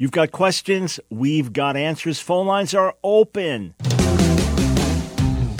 You've got questions, we've got answers. Phone lines are open.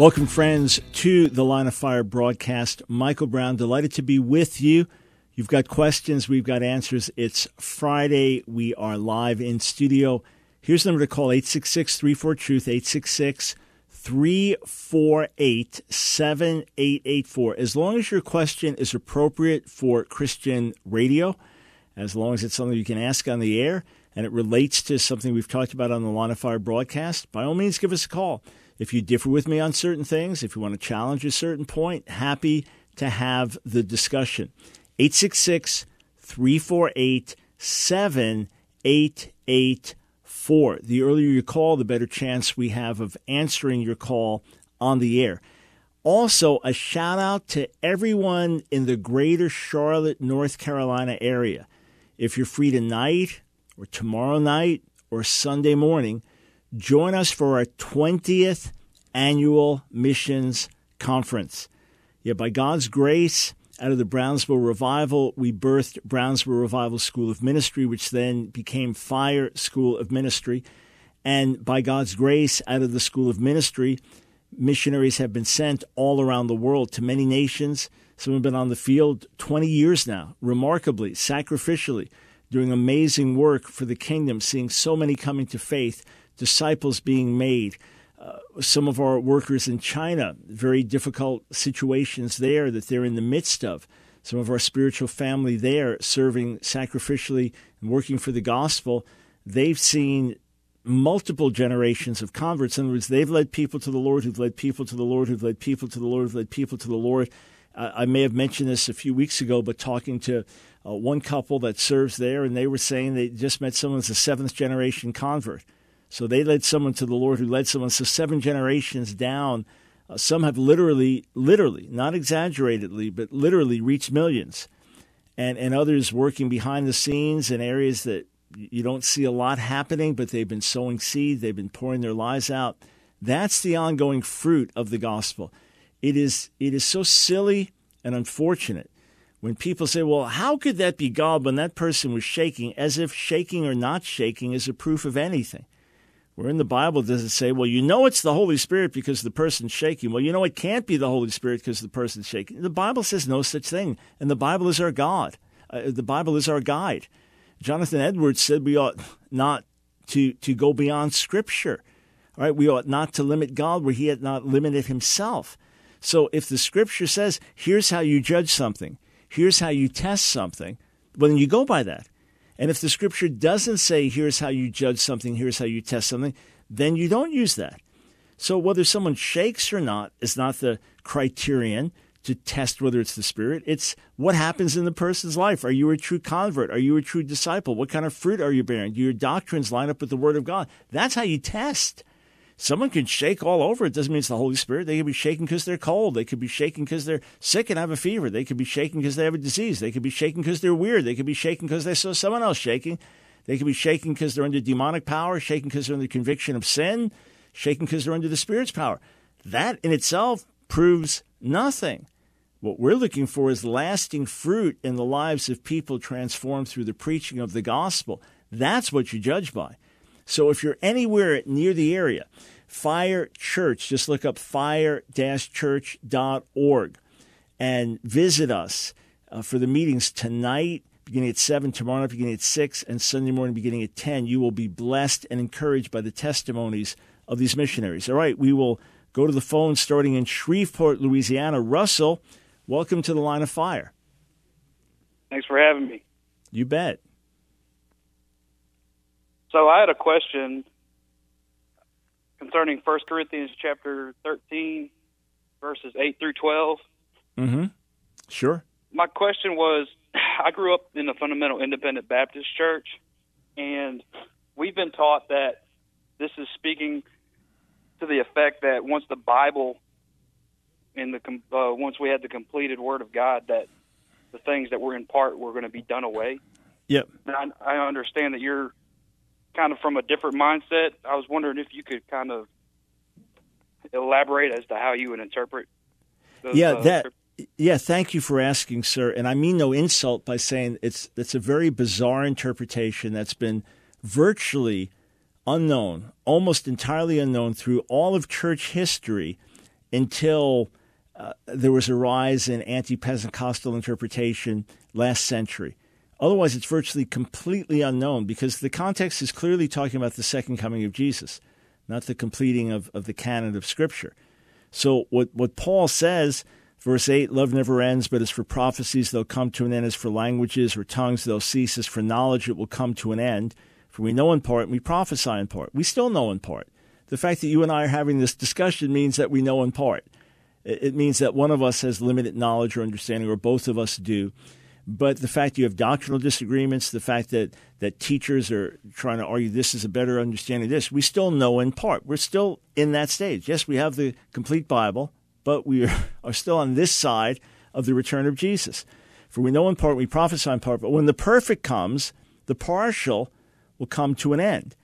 Welcome, friends, to the Line of Fire broadcast. Michael Brown, delighted to be with you. You've got questions, we've got answers. It's Friday. We are live in studio. Here's the number to call 866 34 Truth, 866 348 7884. As long as your question is appropriate for Christian radio, as long as it's something you can ask on the air and it relates to something we've talked about on the Line of Fire broadcast, by all means, give us a call. If you differ with me on certain things, if you want to challenge a certain point, happy to have the discussion. 866 348 7884. The earlier you call, the better chance we have of answering your call on the air. Also, a shout out to everyone in the greater Charlotte, North Carolina area. If you're free tonight or tomorrow night or Sunday morning, Join us for our 20th annual missions conference. Yeah, by God's grace, out of the Brownsville Revival, we birthed Brownsville Revival School of Ministry, which then became Fire School of Ministry. And by God's grace, out of the School of Ministry, missionaries have been sent all around the world to many nations. Some have been on the field 20 years now, remarkably, sacrificially, doing amazing work for the kingdom, seeing so many coming to faith disciples being made. Uh, some of our workers in China, very difficult situations there that they're in the midst of. Some of our spiritual family there serving sacrificially and working for the gospel, they've seen multiple generations of converts. In other words, they've led people to the Lord, who've led people to the Lord, who've led people to the Lord, who've led people to the Lord. Uh, I may have mentioned this a few weeks ago, but talking to uh, one couple that serves there, and they were saying they just met someone as a seventh generation convert. So they led someone to the Lord who led someone. So seven generations down, uh, some have literally, literally, not exaggeratedly, but literally reached millions. And, and others working behind the scenes in areas that you don't see a lot happening, but they've been sowing seed, they've been pouring their lives out. That's the ongoing fruit of the gospel. It is, it is so silly and unfortunate when people say, well, how could that be God when that person was shaking, as if shaking or not shaking is a proof of anything. Where in the Bible does it say, well, you know it's the Holy Spirit because the person's shaking? Well, you know it can't be the Holy Spirit because the person's shaking. The Bible says no such thing, and the Bible is our God. Uh, the Bible is our guide. Jonathan Edwards said we ought not to, to go beyond Scripture. Right, we ought not to limit God where He had not limited Himself. So if the Scripture says, here's how you judge something, here's how you test something, well, then you go by that. And if the scripture doesn't say, here's how you judge something, here's how you test something, then you don't use that. So whether someone shakes or not is not the criterion to test whether it's the Spirit. It's what happens in the person's life. Are you a true convert? Are you a true disciple? What kind of fruit are you bearing? Do your doctrines line up with the Word of God? That's how you test. Someone can shake all over. It doesn't mean it's the Holy Spirit. They could be shaking because they're cold. They could be shaking because they're sick and have a fever. They could be shaking because they have a disease. They could be shaking because they're weird. They could be shaking because they saw someone else shaking. They could be shaking because they're under demonic power, shaking because they're under conviction of sin, shaking because they're under the Spirit's power. That in itself proves nothing. What we're looking for is lasting fruit in the lives of people transformed through the preaching of the gospel. That's what you judge by. So if you're anywhere near the area, Fire Church, just look up fire-church.org and visit us uh, for the meetings tonight beginning at 7, tomorrow night beginning at 6, and Sunday morning beginning at 10. You will be blessed and encouraged by the testimonies of these missionaries. All right, we will go to the phone starting in Shreveport, Louisiana. Russell, welcome to the line of fire. Thanks for having me. You bet. So I had a question concerning First Corinthians chapter 13, verses 8 through 12. Mm-hmm. Sure. My question was, I grew up in a fundamental independent Baptist church, and we've been taught that this is speaking to the effect that once the Bible in the uh, once we had the completed Word of God, that the things that were in part were going to be done away. Yep. And I, I understand that you're kind of from a different mindset. I was wondering if you could kind of elaborate as to how you would interpret. Those, yeah, uh, that. Yeah, thank you for asking, sir. And I mean no insult by saying it's it's a very bizarre interpretation that's been virtually unknown, almost entirely unknown through all of church history until uh, there was a rise in anti-Pentecostal interpretation last century. Otherwise, it's virtually completely unknown because the context is clearly talking about the second coming of Jesus, not the completing of, of the canon of Scripture. So, what, what Paul says, verse 8, love never ends, but as for prophecies, they'll come to an end. As for languages or tongues, they'll cease. As for knowledge, it will come to an end. For we know in part and we prophesy in part. We still know in part. The fact that you and I are having this discussion means that we know in part. It means that one of us has limited knowledge or understanding, or both of us do. But the fact you have doctrinal disagreements, the fact that, that teachers are trying to argue this is a better understanding of this, we still know in part. We're still in that stage. Yes, we have the complete Bible, but we are, are still on this side of the return of Jesus. For we know in part, we prophesy in part, but when the perfect comes, the partial will come to an end.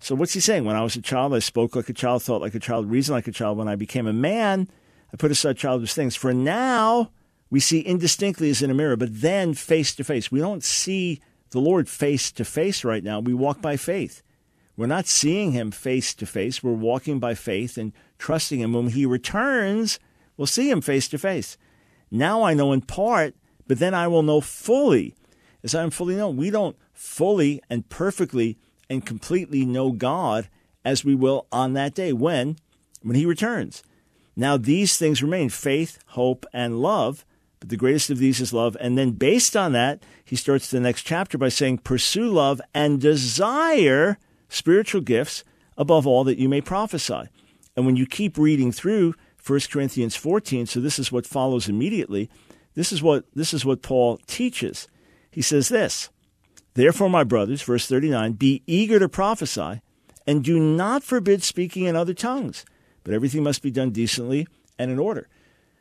So what's he saying? When I was a child, I spoke like a child, thought like a child, reasoned like a child. When I became a man, I put aside childish things. For now, we see indistinctly as in a mirror, but then face to face. We don't see the Lord face to face right now. We walk by faith. We're not seeing him face to face. We're walking by faith and trusting him. When he returns, we'll see him face to face. Now I know in part, but then I will know fully as I am fully known. We don't fully and perfectly and completely know God as we will on that day when when he returns. Now these things remain faith, hope, and love but the greatest of these is love. And then, based on that, he starts the next chapter by saying, Pursue love and desire spiritual gifts above all that you may prophesy. And when you keep reading through 1 Corinthians 14, so this is what follows immediately, this is what, this is what Paul teaches. He says this Therefore, my brothers, verse 39, be eager to prophesy, and do not forbid speaking in other tongues, but everything must be done decently and in order.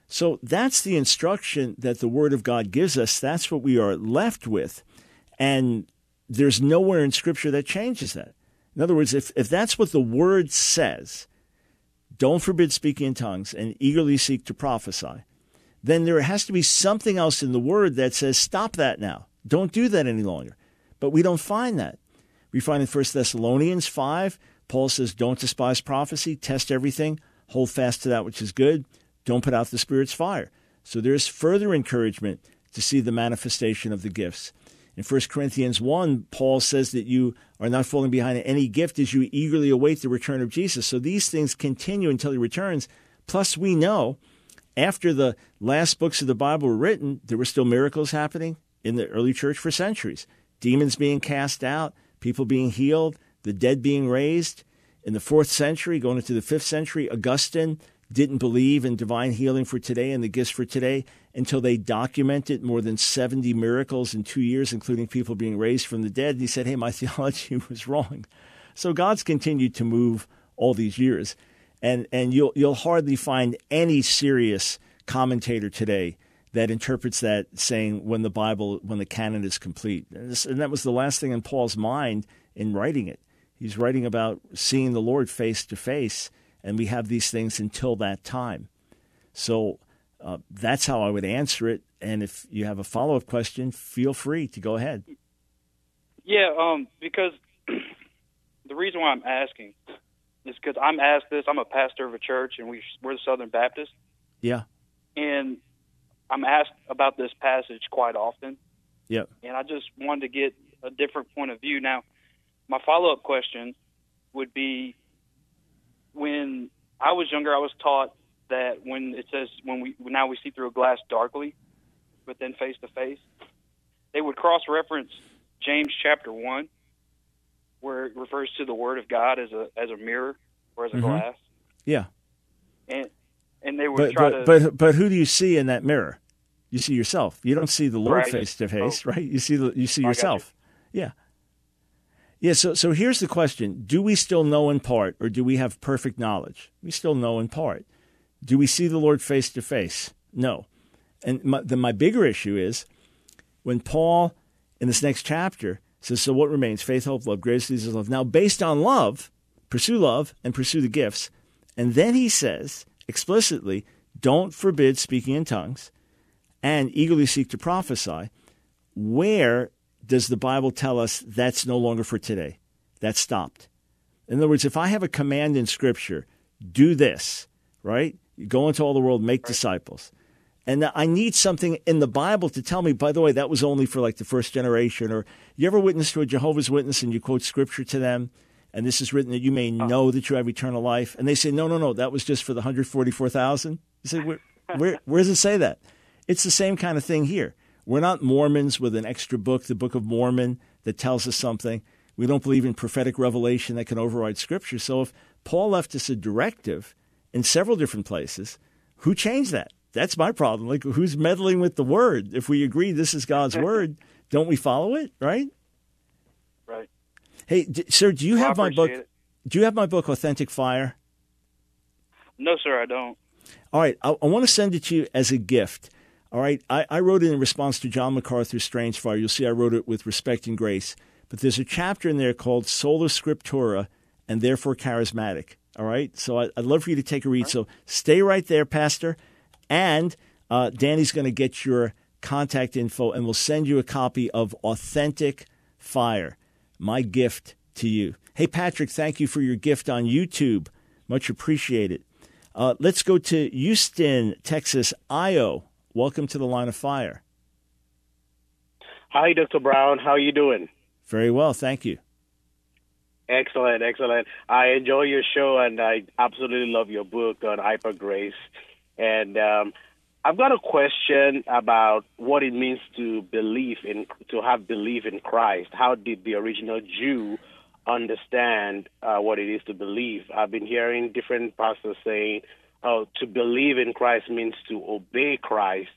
So that's the instruction that the Word of God gives us. That's what we are left with. And there's nowhere in Scripture that changes that. In other words, if, if that's what the Word says, don't forbid speaking in tongues and eagerly seek to prophesy, then there has to be something else in the Word that says, stop that now. Don't do that any longer. But we don't find that. We find in 1 Thessalonians 5, Paul says, don't despise prophecy, test everything, hold fast to that which is good don't put out the Spirit's fire. So there's further encouragement to see the manifestation of the gifts. In 1 Corinthians 1, Paul says that you are not falling behind in any gift as you eagerly await the return of Jesus. So these things continue until he returns. Plus, we know after the last books of the Bible were written, there were still miracles happening in the early church for centuries. Demons being cast out, people being healed, the dead being raised. In the fourth century, going into the fifth century, Augustine didn't believe in divine healing for today and the gifts for today until they documented more than 70 miracles in two years, including people being raised from the dead. And he said, Hey, my theology was wrong. So God's continued to move all these years. And, and you'll, you'll hardly find any serious commentator today that interprets that saying when the Bible, when the canon is complete. And, this, and that was the last thing in Paul's mind in writing it. He's writing about seeing the Lord face to face and we have these things until that time. So uh, that's how I would answer it. And if you have a follow up question, feel free to go ahead. Yeah, um, because the reason why I'm asking is because I'm asked this. I'm a pastor of a church, and we we're the Southern Baptist. Yeah. And I'm asked about this passage quite often. Yeah. And I just wanted to get a different point of view. Now, my follow up question would be when I was younger, I was taught that when it says when we now we see through a glass darkly, but then face to face, they would cross reference James chapter one, where it refers to the Word of God as a as a mirror or as a mm-hmm. glass. Yeah. And and they would but, try but, to. But but who do you see in that mirror? You see yourself. You don't see the Lord right. face to face, right? You see the you see I yourself. You. Yeah. Yeah, so so here's the question: Do we still know in part, or do we have perfect knowledge? We still know in part. Do we see the Lord face to face? No. And my, the, my bigger issue is when Paul, in this next chapter, says, "So what remains? Faith, hope, love. Greatest is love." Now, based on love, pursue love and pursue the gifts. And then he says explicitly, "Don't forbid speaking in tongues, and eagerly seek to prophesy." Where does the Bible tell us that's no longer for today? That stopped. In other words, if I have a command in Scripture, do this, right? You go into all the world, make right. disciples. And I need something in the Bible to tell me, by the way, that was only for like the first generation. Or you ever witness to a Jehovah's Witness and you quote Scripture to them, and this is written that you may oh. know that you have eternal life. And they say, no, no, no, that was just for the 144,000. You say, where, where, where does it say that? It's the same kind of thing here. We're not Mormons with an extra book, the Book of Mormon, that tells us something. We don't believe in prophetic revelation that can override Scripture. So if Paul left us a directive in several different places, who changed that? That's my problem. Like, who's meddling with the Word? If we agree this is God's Word, don't we follow it? Right? Right. Hey, d- sir, do you well, have my book? It. Do you have my book, Authentic Fire? No, sir, I don't. All right, I, I want to send it to you as a gift. All right, I, I wrote it in response to John MacArthur's Strange Fire. You'll see I wrote it with respect and grace. But there's a chapter in there called Sola Scriptura and therefore charismatic. All right, so I, would love for you to take a read. Right. So stay right there, Pastor, and uh, Danny's going to get your contact info, and we'll send you a copy of Authentic Fire, my gift to you. Hey, Patrick, thank you for your gift on YouTube. Much appreciated. Uh, let's go to Houston, Texas. Io Welcome to the line of fire. Hi, Dr. Brown. How are you doing? Very well, thank you. Excellent, excellent. I enjoy your show, and I absolutely love your book on hyper grace. And um, I've got a question about what it means to believe in, to have belief in Christ. How did the original Jew understand uh, what it is to believe? I've been hearing different pastors saying uh, to believe in Christ means to obey Christ,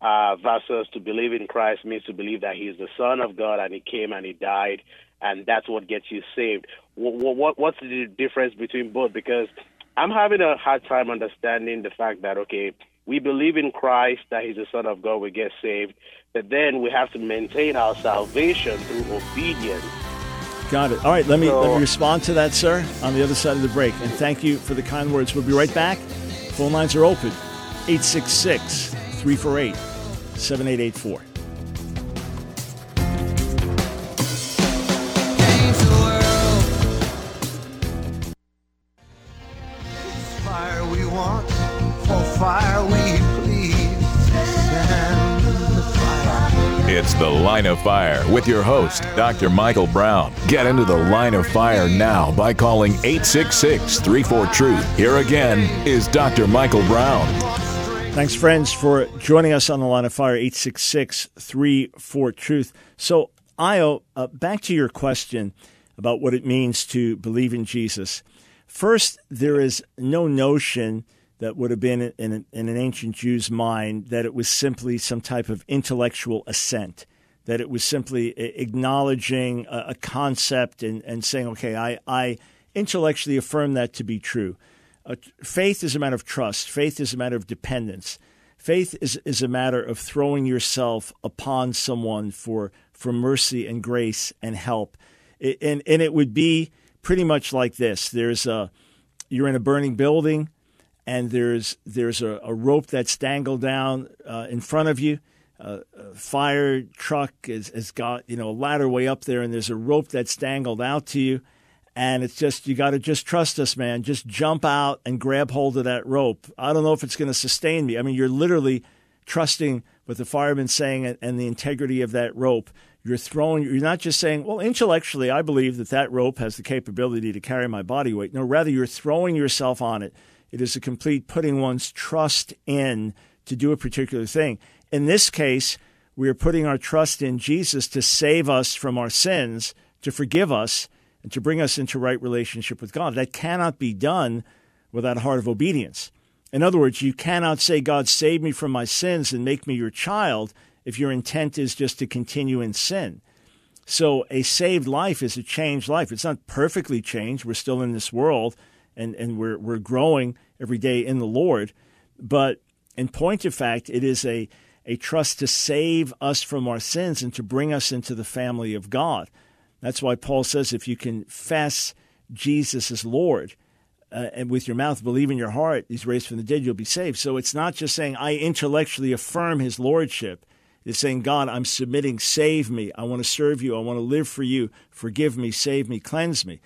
uh, versus to believe in Christ means to believe that He is the Son of God and He came and He died, and that's what gets you saved. What, what, what's the difference between both? Because I'm having a hard time understanding the fact that okay, we believe in Christ that He's the Son of God, we get saved, but then we have to maintain our salvation through obedience. Got it. All right, let me so, let me respond to that, sir, on the other side of the break. And thank you for the kind words. We'll be right back. Phone lines are open 866 348 7884. Fire with your host, Dr. Michael Brown. Get into the line of fire now by calling 866 34 Truth. Here again is Dr. Michael Brown. Thanks, friends, for joining us on the line of fire, 866 34 Truth. So, Io, uh, back to your question about what it means to believe in Jesus. First, there is no notion that would have been in, an ancient Jew's mind that it was simply some type of intellectual assent, that it was simply acknowledging a, a concept and, and saying, okay, I, I intellectually affirm that to be true. Uh, faith is a matter of trust, faith is a matter of dependence. Faith is, is a matter of throwing yourself upon someone for, for mercy and grace and help. It, and, and it would be pretty much like this. There's a, you're in a burning building and there's there's a, a rope that's dangled down uh, in front of you. Uh, a fire truck has, has got you know a ladder way up there, and there's a rope that's dangled out to you. And it's just you got to just trust us, man. Just jump out and grab hold of that rope. I don't know if it's going to sustain me. I mean, you're literally trusting what the fireman's saying and, and the integrity of that rope. You're throwing. You're not just saying, "Well, intellectually, I believe that that rope has the capability to carry my body weight." No, rather, you're throwing yourself on it it is a complete putting one's trust in to do a particular thing. In this case, we are putting our trust in Jesus to save us from our sins, to forgive us, and to bring us into right relationship with God. That cannot be done without a heart of obedience. In other words, you cannot say, God, save me from my sins and make me your child if your intent is just to continue in sin. So a saved life is a changed life. It's not perfectly changed. We're still in this world and, and we're, we're growing every day in the Lord. But in point of fact, it is a, a trust to save us from our sins and to bring us into the family of God. That's why Paul says if you confess Jesus as Lord, uh, and with your mouth believe in your heart he's raised from the dead, you'll be saved. So it's not just saying I intellectually affirm his lordship. It's saying, God, I'm submitting, save me. I want to serve you. I want to live for you. Forgive me, save me, cleanse me.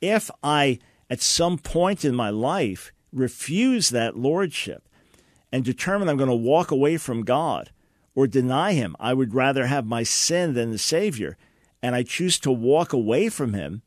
If I, at some point in my life, refuse that lordship and determine I'm going to walk away from God or deny him, I would rather have my sin than the Savior, and I choose to walk away from him,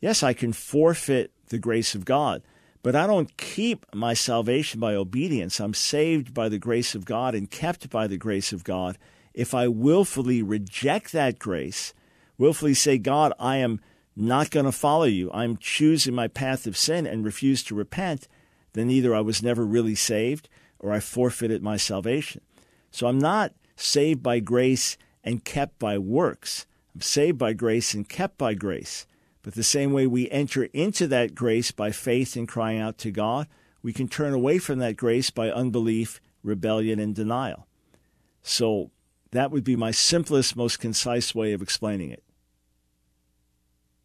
yes, I can forfeit the grace of God. But I don't keep my salvation by obedience. I'm saved by the grace of God and kept by the grace of God. If I willfully reject that grace, willfully say, God, I am not going to follow you, I'm choosing my path of sin and refuse to repent, then either I was never really saved or I forfeited my salvation. So I'm not saved by grace and kept by works. I'm saved by grace and kept by grace. But the same way we enter into that grace by faith and crying out to God, we can turn away from that grace by unbelief, rebellion, and denial. So that would be my simplest, most concise way of explaining it.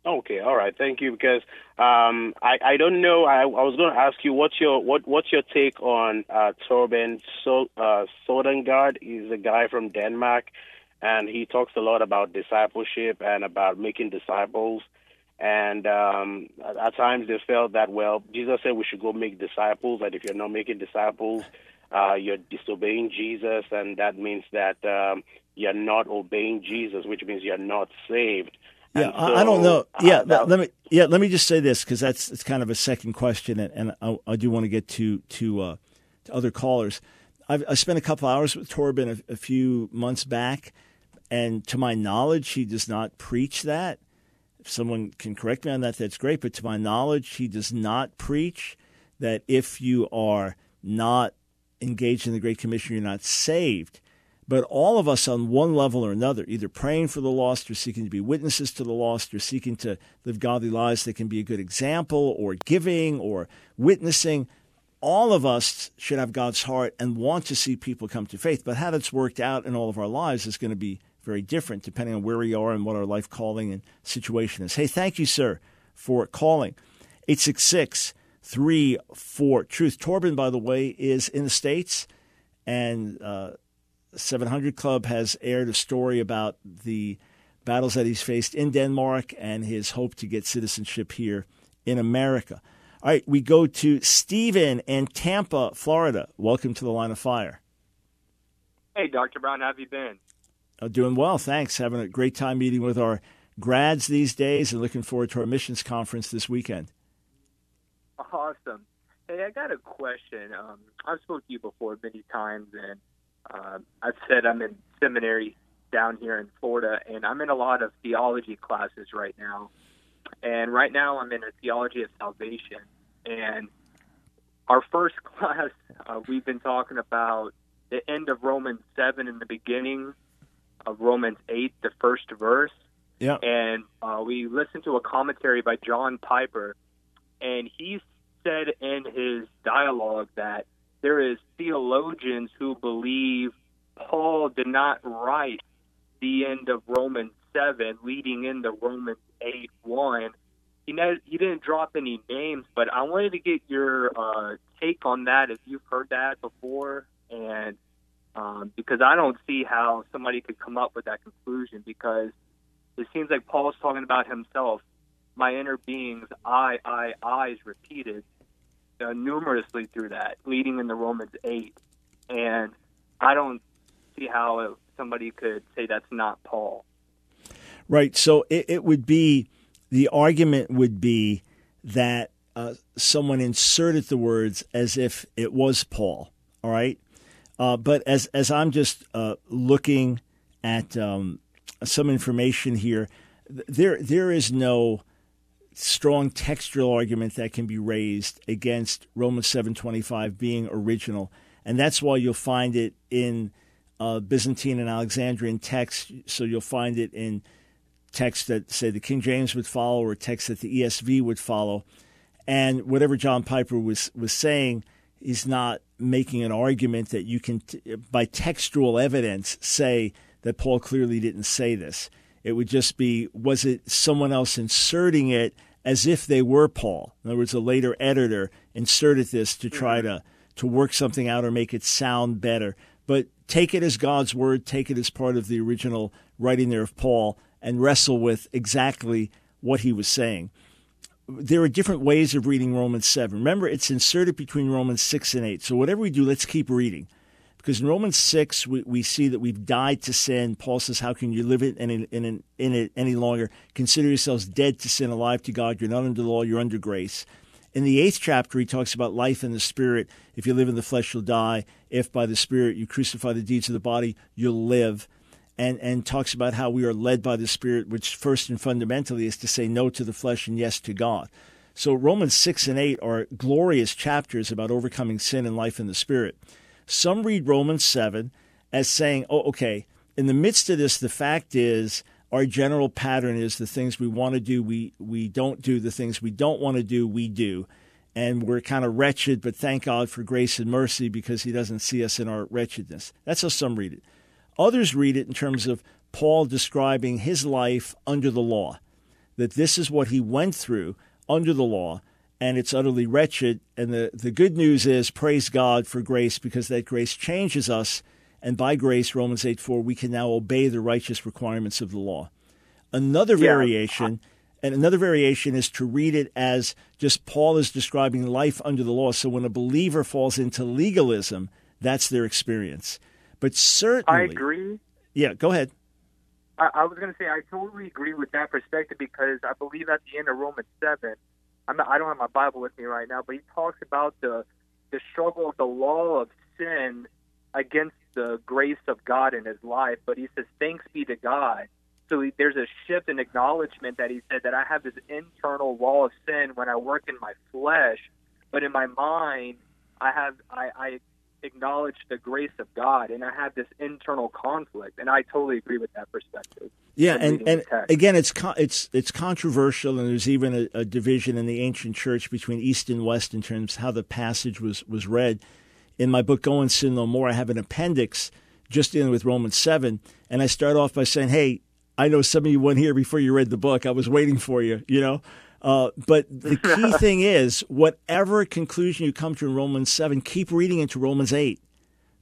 Okay, all right, thank you. Because um, I I don't know. I, I was going to ask you what's your what what's your take on uh, Torben so, uh, Sondergaard? He's a guy from Denmark, and he talks a lot about discipleship and about making disciples. And um, at times they felt that, well, Jesus said we should go make disciples, and if you're not making disciples, uh, you're disobeying Jesus, and that means that um, you're not obeying Jesus, which means you're not saved. Yeah, so, I don't know. Yeah, uh, let me. Yeah, let me just say this because that's it's kind of a second question, and, and I, I, do want to get to to, uh, to other callers. I've, I spent a couple hours with Torben a, a, few months back, and to my knowledge, he does not preach that. If someone can correct me on that, that's great. But to my knowledge, he does not preach that if you are not engaged in the Great Commission, you're not saved. But all of us, on one level or another, either praying for the lost or seeking to be witnesses to the lost or seeking to live godly lives that can be a good example or giving or witnessing, all of us should have God's heart and want to see people come to faith. But how that's worked out in all of our lives is going to be very different depending on where we are and what our life calling and situation is. Hey, thank you, sir, for calling. 866 34 Truth. Torben, by the way, is in the States, and uh, 700 Club has aired a story about the battles that he's faced in Denmark and his hope to get citizenship here in America. All right, we go to Stephen in Tampa, Florida. Welcome to the line of fire. Hey, Dr. Brown, how have you been? Uh, doing well, thanks. Having a great time meeting with our grads these days and looking forward to our missions conference this weekend. Awesome. Hey, I got a question. Um, I've spoken to you before many times, and uh, I've said I'm in seminary down here in Florida, and I'm in a lot of theology classes right now. And right now, I'm in a theology of salvation. And our first class, uh, we've been talking about the end of Romans 7 and the beginning of Romans 8, the first verse. Yeah. And uh, we listened to a commentary by John Piper, and he said in his dialogue that there is theologians who believe Paul did not write the end of Romans 7, leading into Romans 8 1. He, he didn't drop any names, but I wanted to get your uh, take on that if you've heard that before and um, because I don't see how somebody could come up with that conclusion because it seems like Paul's talking about himself. My inner being's I, I, I is repeated uh, numerously through that, leading into Romans 8. And I don't see how somebody could say that's not Paul. Right. So it, it would be the argument would be that uh, someone inserted the words as if it was Paul. All right. Uh, but as as I'm just uh, looking at um, some information here, there there is no strong textual argument that can be raised against Romans seven twenty five being original, and that's why you'll find it in uh, Byzantine and Alexandrian texts. So you'll find it in texts that, say, the King James would follow or texts that the ESV would follow. And whatever John Piper was, was saying is not making an argument that you can, t- by textual evidence, say that Paul clearly didn't say this. It would just be, was it someone else inserting it as if they were Paul? In other words, a later editor inserted this to try mm-hmm. to, to work something out or make it sound better. But take it as God's word, take it as part of the original writing there of Paul, and wrestle with exactly what he was saying there are different ways of reading Romans 7. Remember, it's inserted between Romans 6 and 8. So whatever we do, let's keep reading. Because in Romans 6, we, we see that we've died to sin. Paul says, How can you live it in, in, in it any longer? Consider yourselves dead to sin, alive to God. You're not under the law, you're under grace. In the eighth chapter, he talks about life in the spirit. If you live in the flesh, you'll die. If by the spirit you crucify the deeds of the body, you'll live and, and talks about how we are led by the Spirit, which first and fundamentally is to say no to the flesh and yes to God. So Romans 6 and 8 are glorious chapters about overcoming sin and life in the Spirit. Some read Romans 7 as saying, oh, okay, in the midst of this, the fact is our general pattern is the things we want to do, we, we don't do, the things we don't want to do, we do. And we're kind of wretched, but thank God for grace and mercy because He doesn't see us in our wretchedness. That's how some read it. Others read it in terms of Paul describing his life under the law, that this is what he went through under the law, and it's utterly wretched. And the, the good news is, praise God for grace, because that grace changes us. And by grace, Romans 8 4, we can now obey the righteous requirements of the law. Another yeah. variation, and another variation is to read it as just Paul is describing life under the law. So when a believer falls into legalism, that's their experience. But certainly, I agree. Yeah, go ahead. I, I was going to say I totally agree with that perspective because I believe at the end of Romans seven, I'm not, I don't have my Bible with me right now, but he talks about the the struggle of the law of sin against the grace of God in his life. But he says, "Thanks be to God." So he, there's a shift in acknowledgement that he said that I have this internal law of sin when I work in my flesh, but in my mind, I have I, I acknowledge the grace of God, and I have this internal conflict, and I totally agree with that perspective. Yeah, and, and again, it's it's it's controversial, and there's even a, a, division in the ancient church between East and West in terms of how the passage was was read. In my book, Go and Sin No More, I have an appendix just dealing with Romans seven, and I start off by saying, "Hey, I know some of you weren't here before you read the book. I was waiting for you, you know." Uh, but the key thing is, whatever conclusion you come to in Romans 7, keep reading into Romans 8.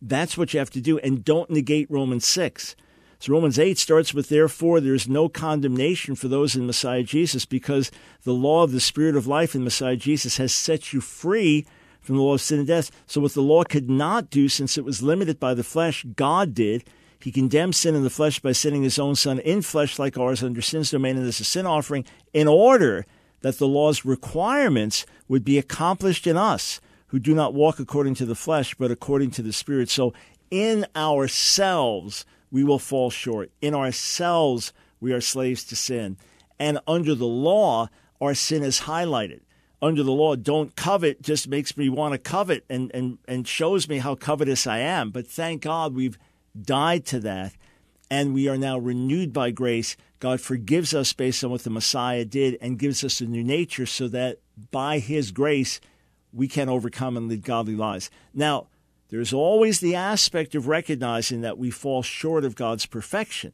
That's what you have to do, and don't negate Romans 6. So Romans 8 starts with, Therefore, there is no condemnation for those in Messiah Jesus, because the law of the Spirit of life in Messiah Jesus has set you free from the law of sin and death. So, what the law could not do, since it was limited by the flesh, God did. He condemned sin in the flesh by sending his own Son in flesh like ours under sin's domain and as a sin offering, in order that the law's requirements would be accomplished in us who do not walk according to the flesh, but according to the Spirit. So in ourselves, we will fall short. In ourselves, we are slaves to sin. And under the law, our sin is highlighted. Under the law, don't covet just makes me want to covet and, and, and shows me how covetous I am. But thank God we've died to that and we are now renewed by grace. God forgives us based on what the Messiah did and gives us a new nature so that by his grace we can overcome and lead godly lives. Now, there's always the aspect of recognizing that we fall short of God's perfection.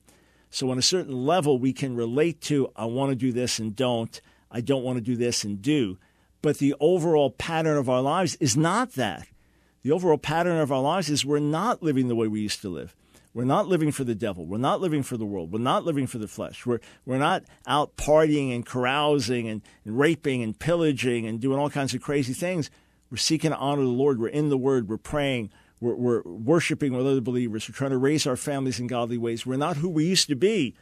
So, on a certain level, we can relate to, I want to do this and don't, I don't want to do this and do. But the overall pattern of our lives is not that. The overall pattern of our lives is we're not living the way we used to live. We're not living for the devil. We're not living for the world. We're not living for the flesh. We're, we're not out partying and carousing and, and raping and pillaging and doing all kinds of crazy things. We're seeking to honor the Lord. We're in the Word. We're praying. We're, we're worshiping with other believers. We're trying to raise our families in godly ways. We're not who we used to be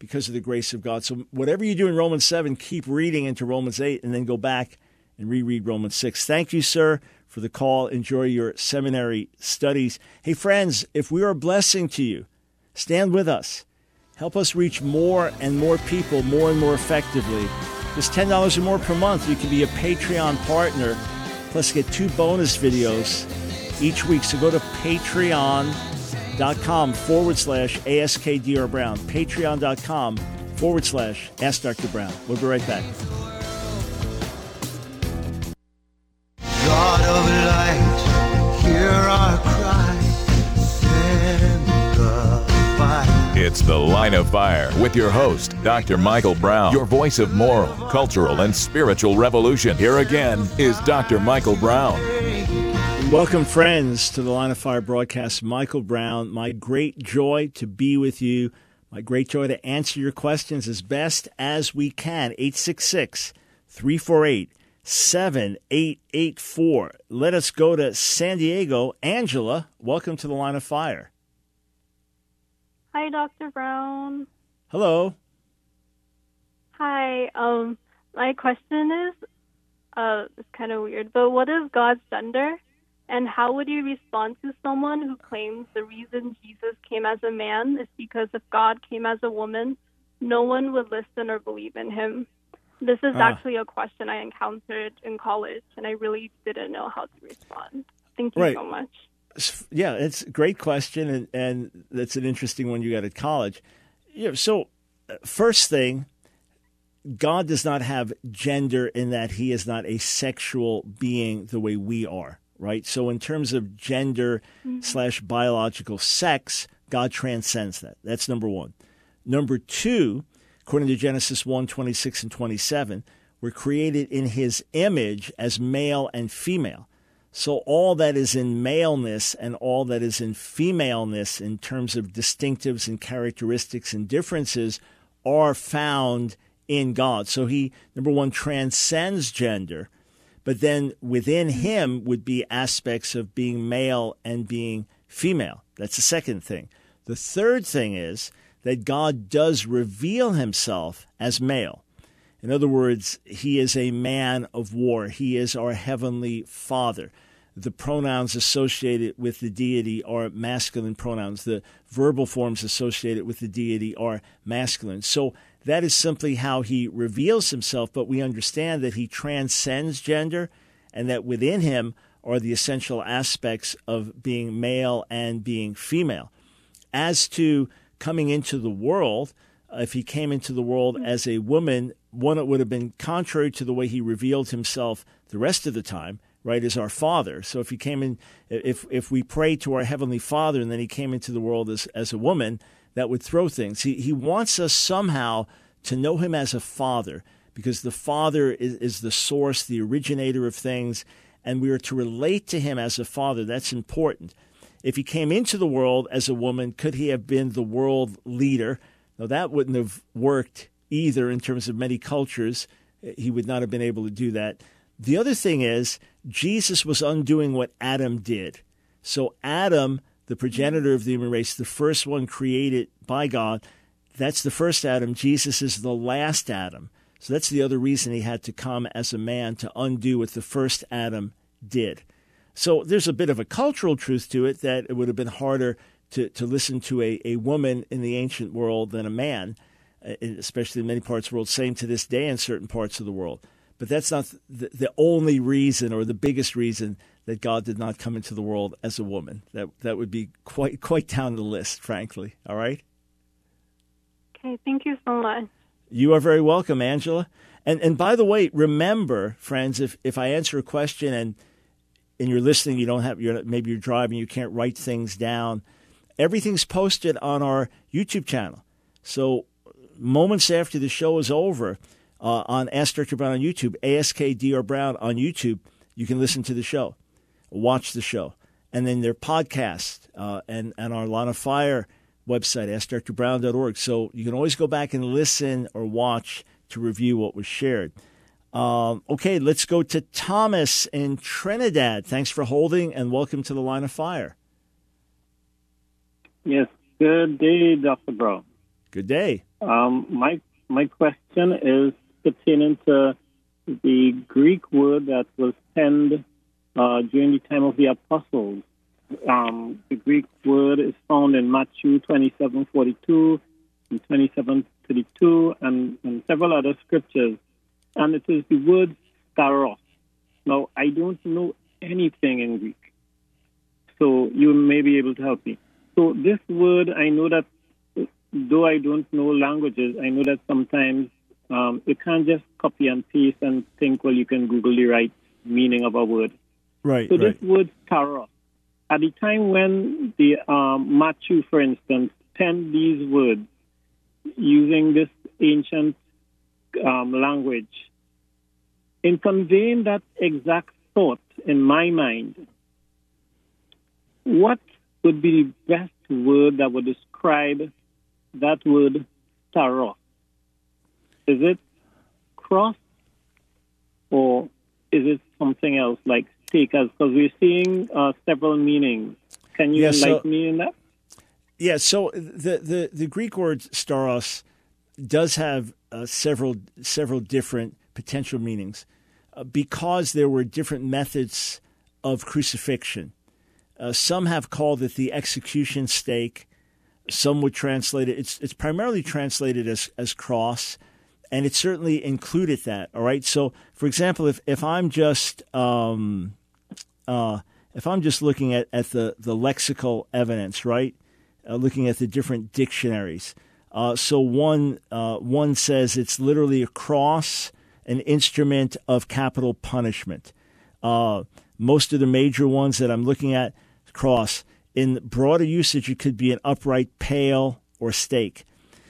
because of the grace of God. So, whatever you do in Romans 7, keep reading into Romans 8 and then go back and reread Romans 6. Thank you, sir, for the call. Enjoy your seminary studies. Hey, friends, if we are a blessing to you, stand with us. Help us reach more and more people more and more effectively. Just $10 or more per month, you can be a Patreon partner, plus get two bonus videos each week. So go to patreon.com forward slash ASKDR Brown. Patreon.com forward slash Ask Dr. Brown. We'll be right back. It's The Line of Fire with your host, Dr. Michael Brown, your voice of moral, cultural, and spiritual revolution. Here again is Dr. Michael Brown. Welcome, friends, to the Line of Fire broadcast. Michael Brown, my great joy to be with you. My great joy to answer your questions as best as we can. 866 348 7884. Let us go to San Diego. Angela, welcome to the Line of Fire. Hi, Dr. Brown. Hello. Hi. Um, my question is, uh, it's kind of weird, but what is God's gender? And how would you respond to someone who claims the reason Jesus came as a man is because if God came as a woman, no one would listen or believe in him? This is Ah. actually a question I encountered in college, and I really didn't know how to respond. Thank you Right. so much. Yeah, it's a great question, and, and that's an interesting one you got at college. You know, so, uh, first thing, God does not have gender in that he is not a sexual being the way we are, right? So, in terms of gender slash biological sex, God transcends that. That's number one. Number two, according to Genesis 1 26 and 27, we're created in his image as male and female. So all that is in maleness and all that is in femaleness in terms of distinctives and characteristics and differences are found in God. So he, number one, transcends gender, but then within him would be aspects of being male and being female. That's the second thing. The third thing is that God does reveal himself as male. In other words, he is a man of war. He is our heavenly father. The pronouns associated with the deity are masculine pronouns. The verbal forms associated with the deity are masculine. So that is simply how he reveals himself, but we understand that he transcends gender and that within him are the essential aspects of being male and being female. As to coming into the world, if he came into the world mm-hmm. as a woman, one, it would have been contrary to the way he revealed himself the rest of the time, right, as our Father. So if he came in, if, if we pray to our Heavenly Father and then he came into the world as, as a woman, that would throw things. He, he wants us somehow to know him as a Father because the Father is, is the source, the originator of things, and we are to relate to him as a Father. That's important. If he came into the world as a woman, could he have been the world leader? Now, that wouldn't have worked either in terms of many cultures. He would not have been able to do that. The other thing is, Jesus was undoing what Adam did. So, Adam, the progenitor of the human race, the first one created by God, that's the first Adam. Jesus is the last Adam. So, that's the other reason he had to come as a man to undo what the first Adam did. So there's a bit of a cultural truth to it that it would have been harder to, to listen to a, a woman in the ancient world than a man, uh, especially in many parts of the world, same to this day in certain parts of the world. But that's not the, the only reason or the biggest reason that God did not come into the world as a woman. That that would be quite quite down the list, frankly. All right. Okay, thank you so much. You are very welcome, Angela. And and by the way, remember, friends, if if I answer a question and and you're listening, you don't have you're maybe you're driving, you can't write things down. Everything's posted on our YouTube channel. So moments after the show is over, uh, on Ask Dr. Brown on YouTube, ASKDR Brown on YouTube, you can listen to the show, watch the show, and then their podcast uh, and and our Line of Fire website, AskDrBrown.org. So you can always go back and listen or watch to review what was shared. Um, okay, let's go to Thomas in Trinidad. Thanks for holding and welcome to the Line of Fire. Yes. Good day, Dr. Brown. Good day. Um, my my question is pertaining to the Greek word that was penned uh, during the time of the apostles. Um, the Greek word is found in Matthew twenty-seven forty-two and twenty-seven thirty-two, and, and several other scriptures, and it is the word stauros. Now, I don't know anything in Greek, so you may be able to help me. So this word, I know that though I don't know languages, I know that sometimes um, you can't just copy and paste and think, well, you can Google the right meaning of a word. Right. So right. this word "taros," at the time when the um, Matthew, for instance, penned these words using this ancient um, language, in conveying that exact thought in my mind, what would be the best word that would describe that word "stauros"? Is it cross or is it something else like takers? Because we're seeing uh, several meanings. Can you Yeah, so- enlighten me in that? Yeah, so the, the, the Greek word stauros does have uh, several several different potential meanings uh, because there were different methods of crucifixion. Uh, some have called it the execution stake. Some would translate it. It's it's primarily translated as as cross, and it certainly included that. All right. So, for example, if if I'm just um, uh, if I'm just looking at, at the, the lexical evidence, right? Uh, looking at the different dictionaries. Uh, so one uh, one says it's literally a cross, an instrument of capital punishment. Uh, most of the major ones that I'm looking at, cross. In broader usage, it could be an upright pail or stake.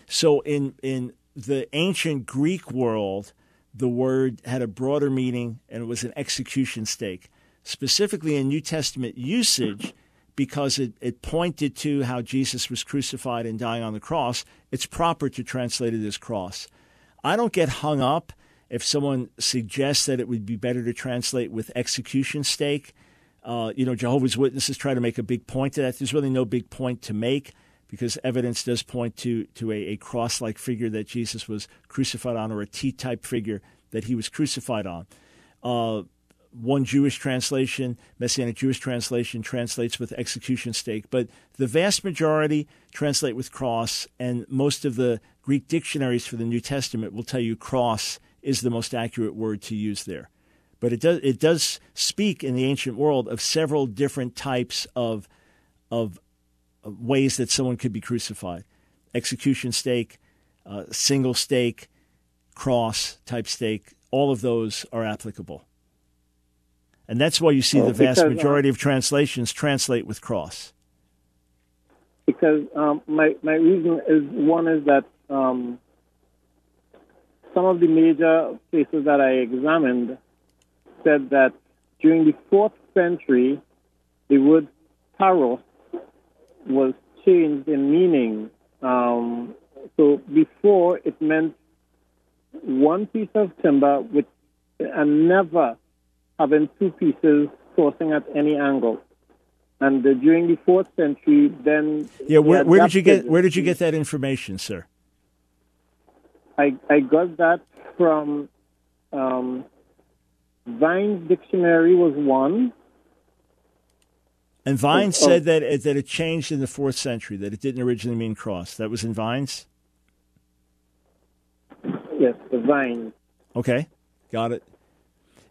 So in in the ancient Greek world, the word had a broader meaning and it was an execution stake. Specifically in New Testament usage, because it, it pointed to how Jesus was crucified and dying on the cross, it's proper to translate it as cross. I don't get hung up if someone suggests that it would be better to translate with execution stake. Uh, you know, Jehovah's Witnesses try to make a big point to that. There's really no big point to make because evidence does point to, to a, a cross like figure that Jesus was crucified on or a T type figure that he was crucified on. Uh, one Jewish translation, Messianic Jewish translation, translates with execution stake, but the vast majority translate with cross, and most of the Greek dictionaries for the New Testament will tell you cross is the most accurate word to use there. But it does it does speak in the ancient world of several different types of of, ways that someone could be crucified: execution stake, uh, single stake, cross type stake. All of those are applicable. And that's why you see Well, the vast because, uh, majority of translations translate with cross. Because um, my my reason is one is that um, some of the major places that I examined said that during the fourth century, the word stauros was changed in meaning. Um, so before it meant one piece of timber with and never having two pieces crossing at any angle. And uh, during the fourth century, then Yeah, where, where did you get where did you get that information, sir? I, I got that from um, Vine's dictionary was one. And Vine Oh, said oh. that it, that it changed in the fourth century, that it didn't originally mean cross. That was in Vine's. Yes, the Vine. Okay, got it.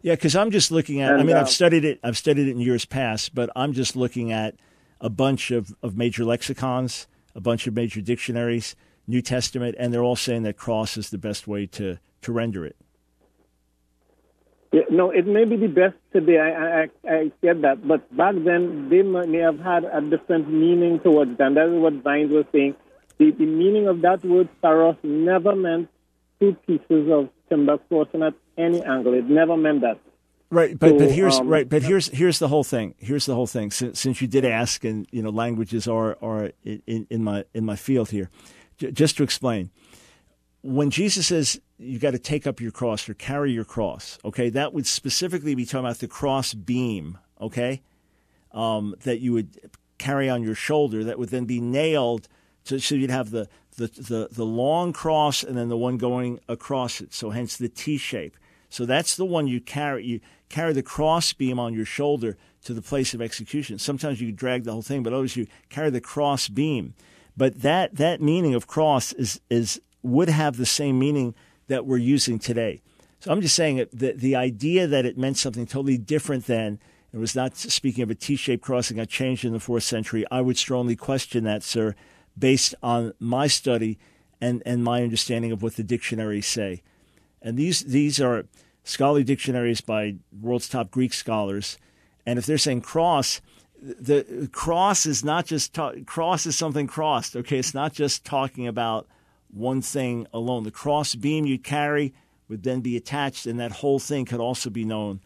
Yeah, because I'm just looking at. I mean, uh, I've studied it. I've studied it in years past, but I'm just looking at a bunch of, of major lexicons, a bunch of major dictionaries, New Testament, and they're all saying that cross is the best way to to render it. Yeah, no, it may be the best today. I, I, I get that, but back then they may have had a different meaning towards them. That is what Vine was saying. The, the meaning of that word "stauros" never meant two pieces of timber crossing at any angle. It never meant that. Right, but but here's um, right, but here's here's the whole thing. Here's the whole thing. Since, since you did ask, and you know, languages are are in, in my in my field here. J- just to explain, when Jesus says you got to take up your cross or carry your cross, okay, that would specifically be talking about the cross beam, okay, um, that you would carry on your shoulder that would then be nailed to, so you'd have the, the, the, the long cross and then the one going across it. So hence the T shape. So that's the one you carry. You carry the cross beam on your shoulder to the place of execution. Sometimes you drag the whole thing, but always you carry the cross beam. But that, that meaning of cross is, is would have the same meaning that we're using today. So I'm just saying that the, the idea that it meant something totally different than it was not speaking of a T-shaped crossing got changed in the fourth century. I would strongly question that, sir, based on my study and, and my understanding of what the dictionaries say. And these, these are scholarly dictionaries by world's top Greek scholars. And if they're saying cross, the cross is not just ta- cross is something crossed. Okay, it's not just talking about one thing alone. The cross beam you carry would then be attached, and that whole thing could also be known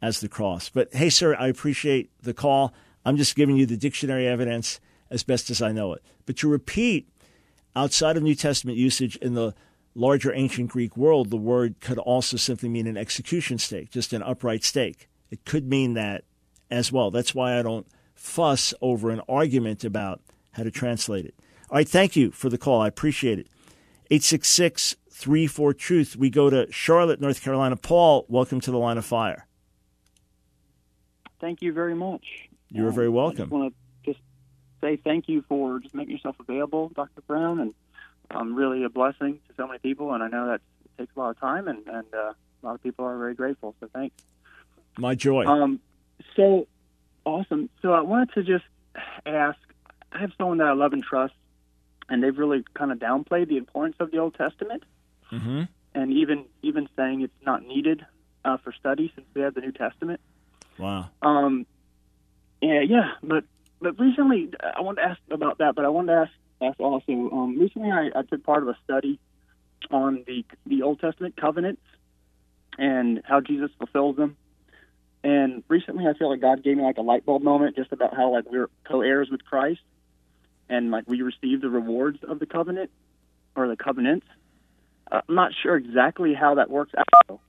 as the cross. But hey, sir, I appreciate the call. I'm just giving you the dictionary evidence as best as I know it. But to repeat, outside of New Testament usage in the larger ancient Greek world, the word could also simply mean an execution stake, just an upright stake. It could mean that as well. That's why I don't fuss over an argument about how to translate it. All right, thank you for the call. I appreciate it. 866 34 Truth. We go to Charlotte, North Carolina. Paul, welcome to the line of fire. Thank you very much. You're um, very welcome. I just want to just say thank you for just making yourself available, Dr. Brown, and um, really a blessing to so many people. And I know that it takes a lot of time, and, and uh, a lot of people are very grateful. So thanks. My joy. Um, so awesome. So I wanted to just ask. I have someone that I love and trust, and they've really kind of downplayed the importance of the Old Testament, mm-hmm. and even even saying it's not needed uh, for study since we have the New Testament. Wow. Um. Yeah, yeah, but but recently I wanted to ask about that, but I wanted to ask ask also. Um, recently, I, I took part of a study on the the Old Testament covenants and how Jesus fulfills them. And recently, I feel like God gave me like a light bulb moment just about how like we're co-heirs with Christ, and like we receive the rewards of the covenant or the covenants. Uh, I'm not sure exactly how that works out.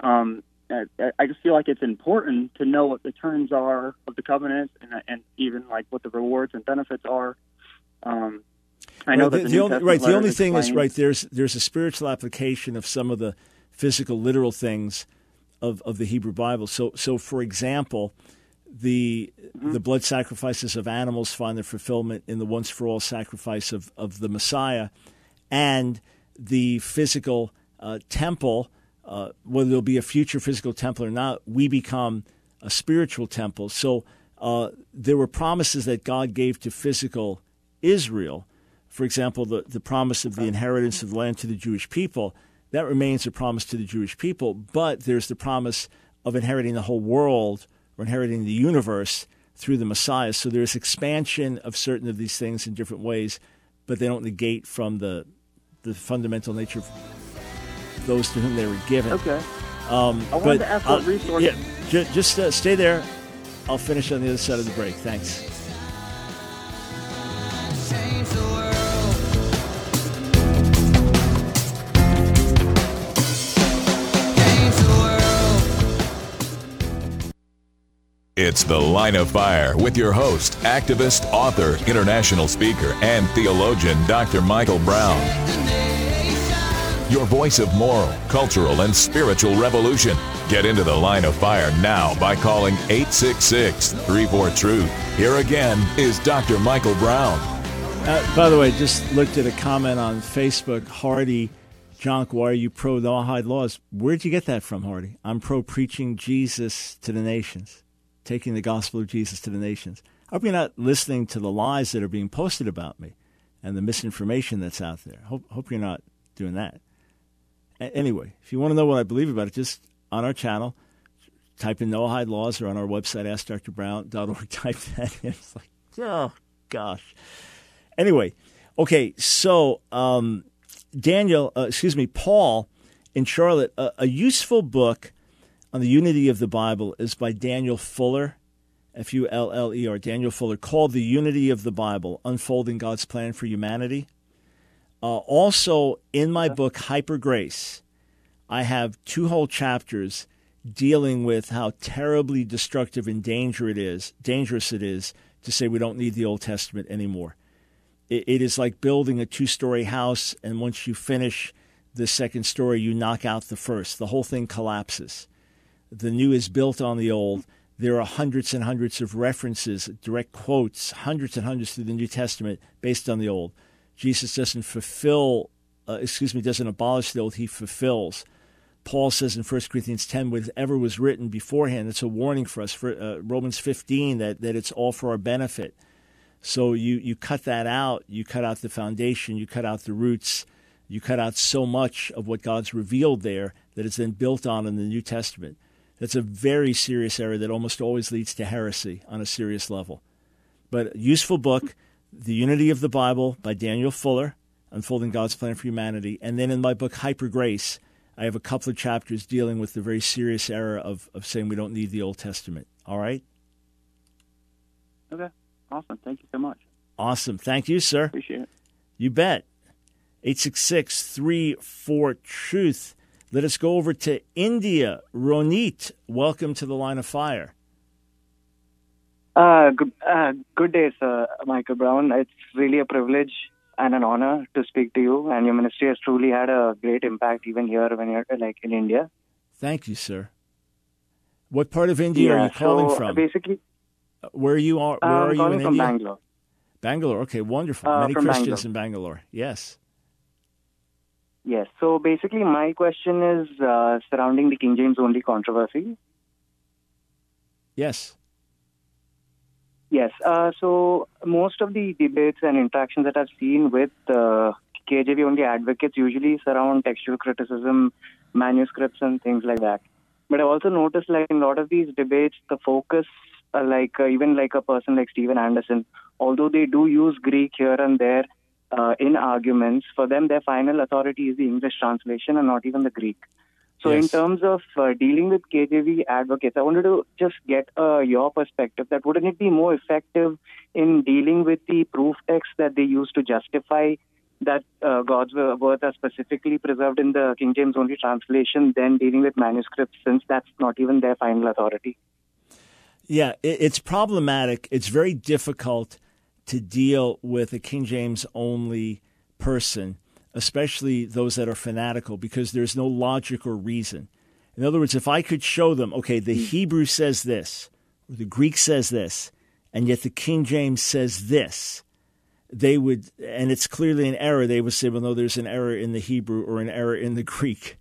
Um, I, I just feel like it's important to know what the terms are of the covenant and, and even like what the rewards and benefits are. Um, I know right, that the, the only, right. The only thing is right. There's there's a spiritual application of some of the physical, literal things of, of the Hebrew Bible. So, so for example, the mm-hmm. the blood sacrifices of animals find their fulfillment in the once for all sacrifice of, of the Messiah, and the physical uh, temple. Uh, whether there'll be a future physical temple or not, we become a spiritual temple. So uh, there were promises that God gave to physical Israel. For example, the, the promise of the inheritance of the land to the Jewish people that remains a promise to the Jewish people, but there's the promise of inheriting the whole world or inheriting the universe through the Messiah. So there's expansion of certain of these things in different ways, but they don't negate from the the fundamental nature of those to whom they were given. Okay. Um, I wanted but, to ask what resource. Yeah, j- just uh, stay there. I'll finish on the other side of the break. Thanks. It's The Line of Fire with your host, activist, author, international speaker, and theologian, Dr. Michael Brown. Your voice of moral, cultural, and spiritual revolution. Get into The Line of Fire now by calling 866 34 Truth. Here again is Dr. Michael Brown. Uh, by the way, just looked at a comment on Facebook. Hardy Junk, why are you pro Noahide laws? Where'd you get that from, Hardy? I'm pro preaching Jesus to the nations taking the gospel of Jesus to the nations. I hope you're not listening to the lies that are being posted about me and the misinformation that's out there. Hope, hope you're not doing that. A- anyway, if you want to know what I believe about it, just on our channel, type in Noahide Laws or on our website, askdrbrown.org, type that in. It's like, oh, gosh. Anyway, okay, so um, Daniel, uh, excuse me, Paul in Charlotte, a useful book on the unity of the Bible is by Daniel Fuller, F U L L E R, Daniel Fuller, called The Unity of the Bible Unfolding God's Plan for Humanity. Uh, also, in my book, Hyper Grace, I have two whole chapters dealing with how terribly destructive and danger it is, dangerous it is to say we don't need the Old Testament anymore. it, it is like building a two story house, and once you finish the second story, you knock out the first. The whole thing collapses. The new is built on the old. There are hundreds and hundreds of references, direct quotes, hundreds and hundreds through the New Testament based on the old. Jesus doesn't fulfill, uh, excuse me, doesn't abolish the old, he fulfills. Paul says in 1 Corinthians 10, whatever was written beforehand, it's a warning for us. For uh, Romans 15, that, that it's all for our benefit. So you, you cut that out, you cut out the foundation, you cut out the roots, you cut out so much of what God's revealed there that it's then built on in the New Testament. That's a very serious error that almost always leads to heresy on a serious level. But useful book, The Unity of the Bible by Daniel Fuller, Unfolding God's Plan for Humanity. And then in my book, Hyper Grace, I have a couple of chapters dealing with the very serious error of, of saying we don't need the Old Testament. All right? Okay. Awesome. Thank you so much. Awesome. Thank you, sir. Appreciate it. You bet. 866 34 Truth. Let us go over to India. Ronit, welcome to the line of fire. Uh, good, uh, good day, sir, Michael Brown. It's really a privilege and an honor to speak to you, and your ministry has truly had a great impact even here when you're like in India. Thank you, sir. What part of India yeah, are you calling so from? Basically, where you are? Where I'm are you calling in from India? Bangalore. Bangalore. Okay, wonderful. Uh, Many Christians Bangalore. in Bangalore. Yes. Yes. So basically, my question is uh, surrounding the King James only controversy. Yes. Yes. Uh, so most of the debates and interactions that I've seen with uh, KJV only advocates usually surround textual criticism, manuscripts, and things like that. But I've also noticed, like in a lot of these debates, the focus, uh, like uh, even like a person like Stephen Anderson, although they do use Greek here and there uh, in arguments, for them their final authority is the English translation and not even the Greek. So, in terms of uh, dealing with KJV advocates, I wanted to just get uh, your perspective that wouldn't it be more effective in dealing with the proof text that they use to justify that uh, God's wo- words are specifically preserved in the King James only translation than dealing with manuscripts since that's not even their final authority? Yeah, it's problematic. It's very difficult to deal with a King James only person, especially those that are fanatical, because there's no logic or reason. In other words, if I could show them, okay, the Hebrew says this, or the Greek says this, and yet the King James says this, they would, and it's clearly an error, they would say, well, no, there's an error in the Hebrew or an error in the Greek.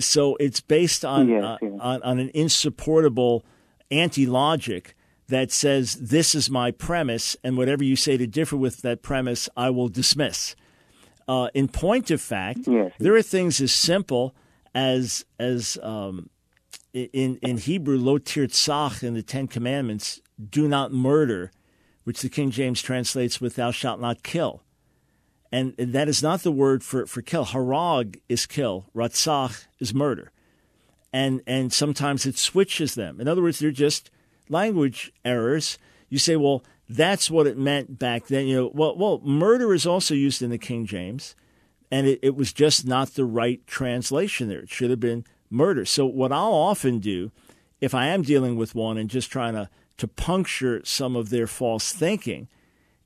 So it's based on, Yes, uh, yes. on, on an insupportable anti logic that says, this is my premise, and whatever you say to differ with that premise, I will dismiss. Uh, in point of fact, there are things as simple as as um, in in Hebrew, lo tirtzach in the Ten Commandments, do not murder, which the King James translates with "Thou shalt not kill," and that is not the word for for kill. Harag is kill, ratzach is murder, and and sometimes it switches them. In other words, they're just language errors. You say, well, that's what it meant back then. You know, well, well, murder is also used in the King James, and it, it was just not the right translation there. It should have been murder. So what I'll often do, if I am dealing with one and just trying to to puncture some of their false thinking,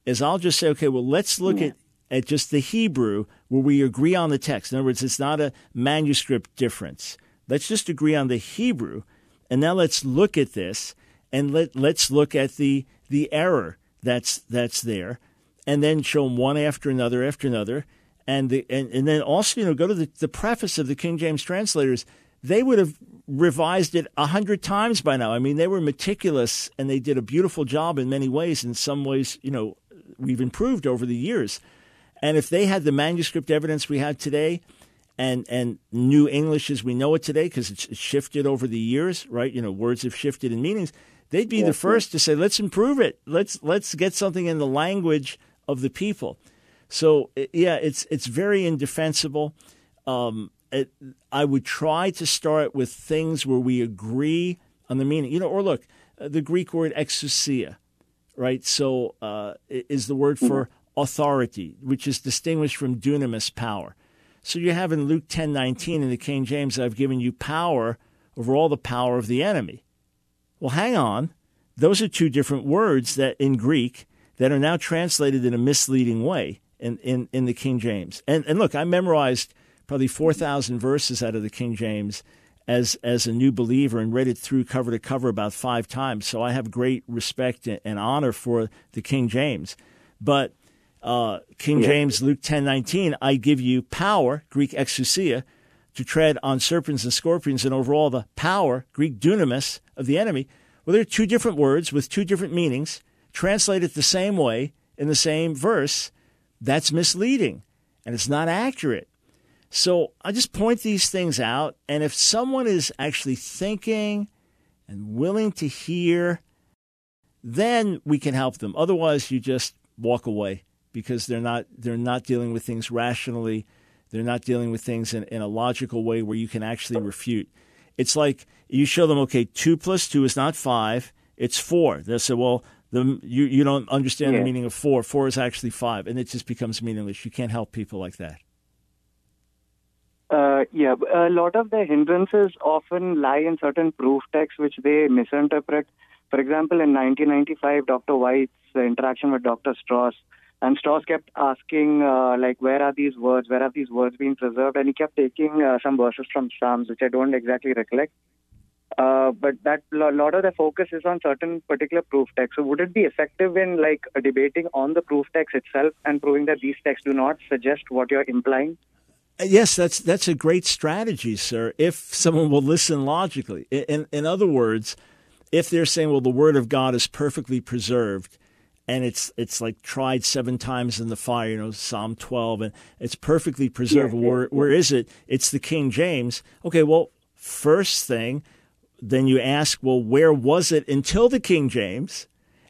is I'll just say, okay, well, let's look at at just the Hebrew where we agree on the text. In other words, it's not a manuscript difference. Let's just agree on the Hebrew, and now let's look at this and let let's look at the the error that's that's there, and then show them one after another after another, and the and, and then also you know go to the, the preface of the King James translators. They would have revised it a hundred times by now. I mean, they were meticulous and they did a beautiful job in many ways. In some ways, you know, we've improved over the years. And if they had the manuscript evidence we have today, and and New English as we know it today, because it's it's shifted over the years, right? You know, words have shifted in meanings. They'd be the first to say, "Let's improve it. Let's let's get something in the language of the people." So yeah, it's it's very indefensible. Um, it, I would try to start with things where we agree on the meaning. You know, or look, uh, the Greek word exousia, right? So uh, is the word for authority, which is distinguished from dunamis power. So you have in Luke ten nineteen in the King James, I've given you power over all the power of the enemy. Well, hang on. Those are two different words that in Greek that are now translated in a misleading way in, in, in the King James. And and look, I memorized probably four thousand verses out of the King James as as a new believer and read it through cover to cover about five times. So I have great respect and honor for the King James. But uh, King Yeah. James, Luke ten nineteen, I give you power, Greek exousia, to tread on serpents and scorpions and over all the power, Greek dunamis, of the enemy. Well, there are two different words with two different meanings, translate it the same way in the same verse, that's misleading and it's not accurate. So I just point these things out. And if someone is actually thinking and willing to hear, then we can help them. Otherwise, you just walk away because they're not they're not dealing with things rationally. They're not dealing with things in, in a logical way where you can actually refute. It's like you show them, okay, two plus two is not five, it's four. They say, well, the, you, you don't understand Yeah. the meaning of four. Four is actually five, and it just becomes meaningless. You can't help people like that. Uh, yeah, a lot of the hindrances often lie in certain proof texts which they misinterpret. For example, in 1995, Dr. White's interaction with Dr. Strauss, and Strauss kept asking, uh, like, where are these words? Where have these words been preserved? And he kept taking uh, some verses from Psalms, which I don't exactly recollect. Uh, but that a lot of the focus is on certain particular proof texts. So, would it be effective in like debating on the proof text itself and proving that these texts do not suggest what you're implying? Uh, Yes, that's that's a great strategy, sir. If someone will listen logically, in in other words, if they're saying, "Well, the Word of God is perfectly preserved," and it's it's like tried seven times in the fire, you know, Psalm twelve, and it's perfectly preserved. Yes, yes, where where is it? It's the King James. Okay, well, first thing, then you ask, well, where was it until the King James?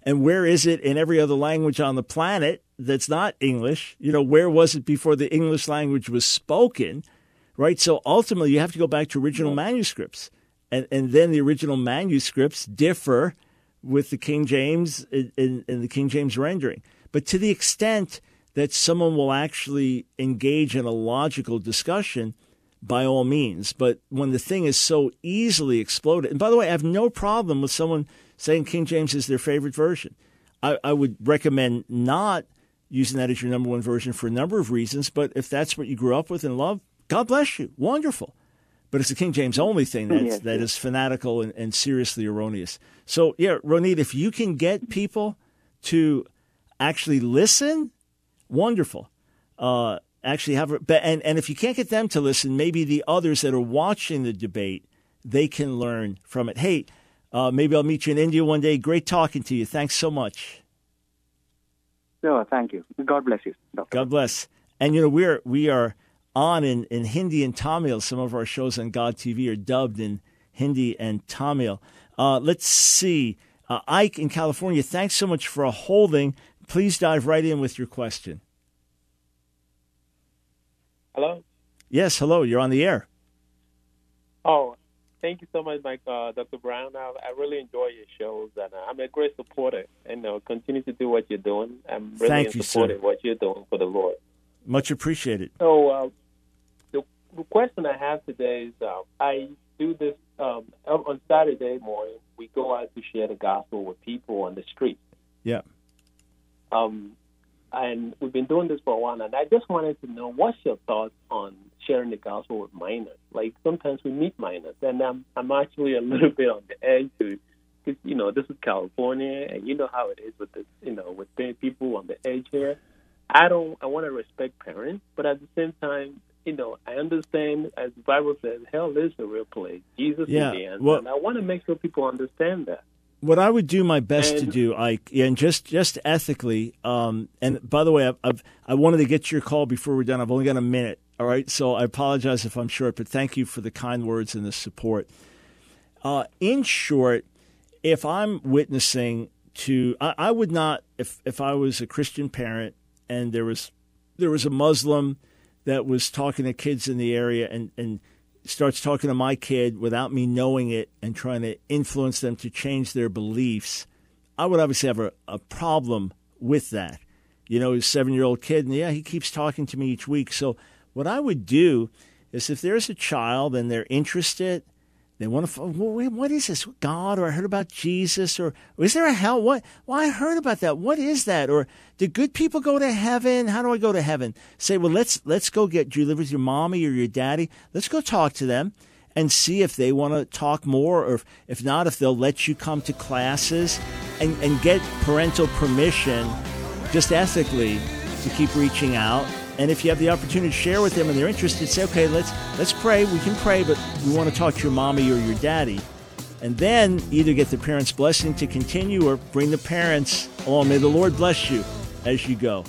And where is it in every other language on the planet that's not English? You know, where was it before the English language was spoken? Right? So ultimately, you have to go back to original manuscripts. And, and then the original manuscripts differ with the King James in, in, in the King James rendering. But to the extent that someone will actually engage in a logical discussion, by all means. But when the thing is so easily exploded, and by the way, I have no problem with someone saying King James is their favorite version. I, I would recommend not using that as your number one version for a number of reasons. But if that's what you grew up with and love, God bless you. Wonderful. But it's the King James only thing that's, Yes, that yes. is fanatical and, and seriously erroneous. So, yeah, Ronit, if you can get people to actually listen, wonderful. Uh, actually have, and, and if you can't get them to listen, maybe the others that are watching the debate, they can learn from it. Hey, uh, maybe I'll meet you in India one day. Great talking to you. Thanks so much. No, thank you. God bless you, Doctor. God bless. And you know we're we are on in, in Hindi and Tamil. Some of our shows on God TV are dubbed in Hindi and Tamil. Uh, let's see, uh, Ike in California. Thanks so much for holding. Please dive right in with your question. Hello. Yes, hello. You're on the air. Oh, thank you so much, Mike, uh, Dr. Brown. I, I really enjoy your shows, and uh, I'm a great supporter. And uh, continue to do what you're doing. I'm really Thank you, support sir. what you're doing for the Lord. Much appreciated. So uh, the, question I have today is, uh, I do this um, on Saturday morning. We go out to share the gospel with people on the street. Yeah. Um, and we've been doing this for a while, and I just wanted to know what's your thoughts on sharing the gospel with minors? Like sometimes we meet minors, and I'm I'm actually a little bit on the edge to, because you know this is California, and you know how it is with this, you know, with people on the edge here. I don't. I want to respect parents, but at the same time, you know, I understand as the Bible says, hell is the real place. Jesus Yeah, is the end, well- and I want to make sure people understand that. What I would do my best to do, Ike, and just just ethically. Um, and by the way, I've, I've I wanted to get your call before we're done. I've only got a minute. All right, so I apologize if I'm short, but thank you for the kind words and the support. Uh, in short, if I'm witnessing to, I, I would not if if I was a Christian parent and there was there was a Muslim that was talking to kids in the area and and starts talking to my kid without me knowing it and trying to influence them to change their beliefs, I would obviously have a, a problem with that. You know, his seven year old kid, and yeah, he keeps talking to me each week. So, what I would do is if there's a child and they're interested, they want to, well, what is this? God? Or I heard about Jesus? Or, or is there a hell? What? Well, I heard about that. What is that? Or do good people go to heaven? How do I go to heaven? Say, well, let's let's go get. Do you live with your mommy or your daddy? Let's go talk to them and see if they want to talk more, or if, if not, if they'll let you come to classes and, and get parental permission, just ethically, to keep reaching out. And if you have the opportunity to share with them and they're interested, say, okay, let's let's pray. We can pray, but we want to talk to your mommy or your daddy. And then either get the parents' blessing to continue or bring the parents along. May the Lord bless you as you go.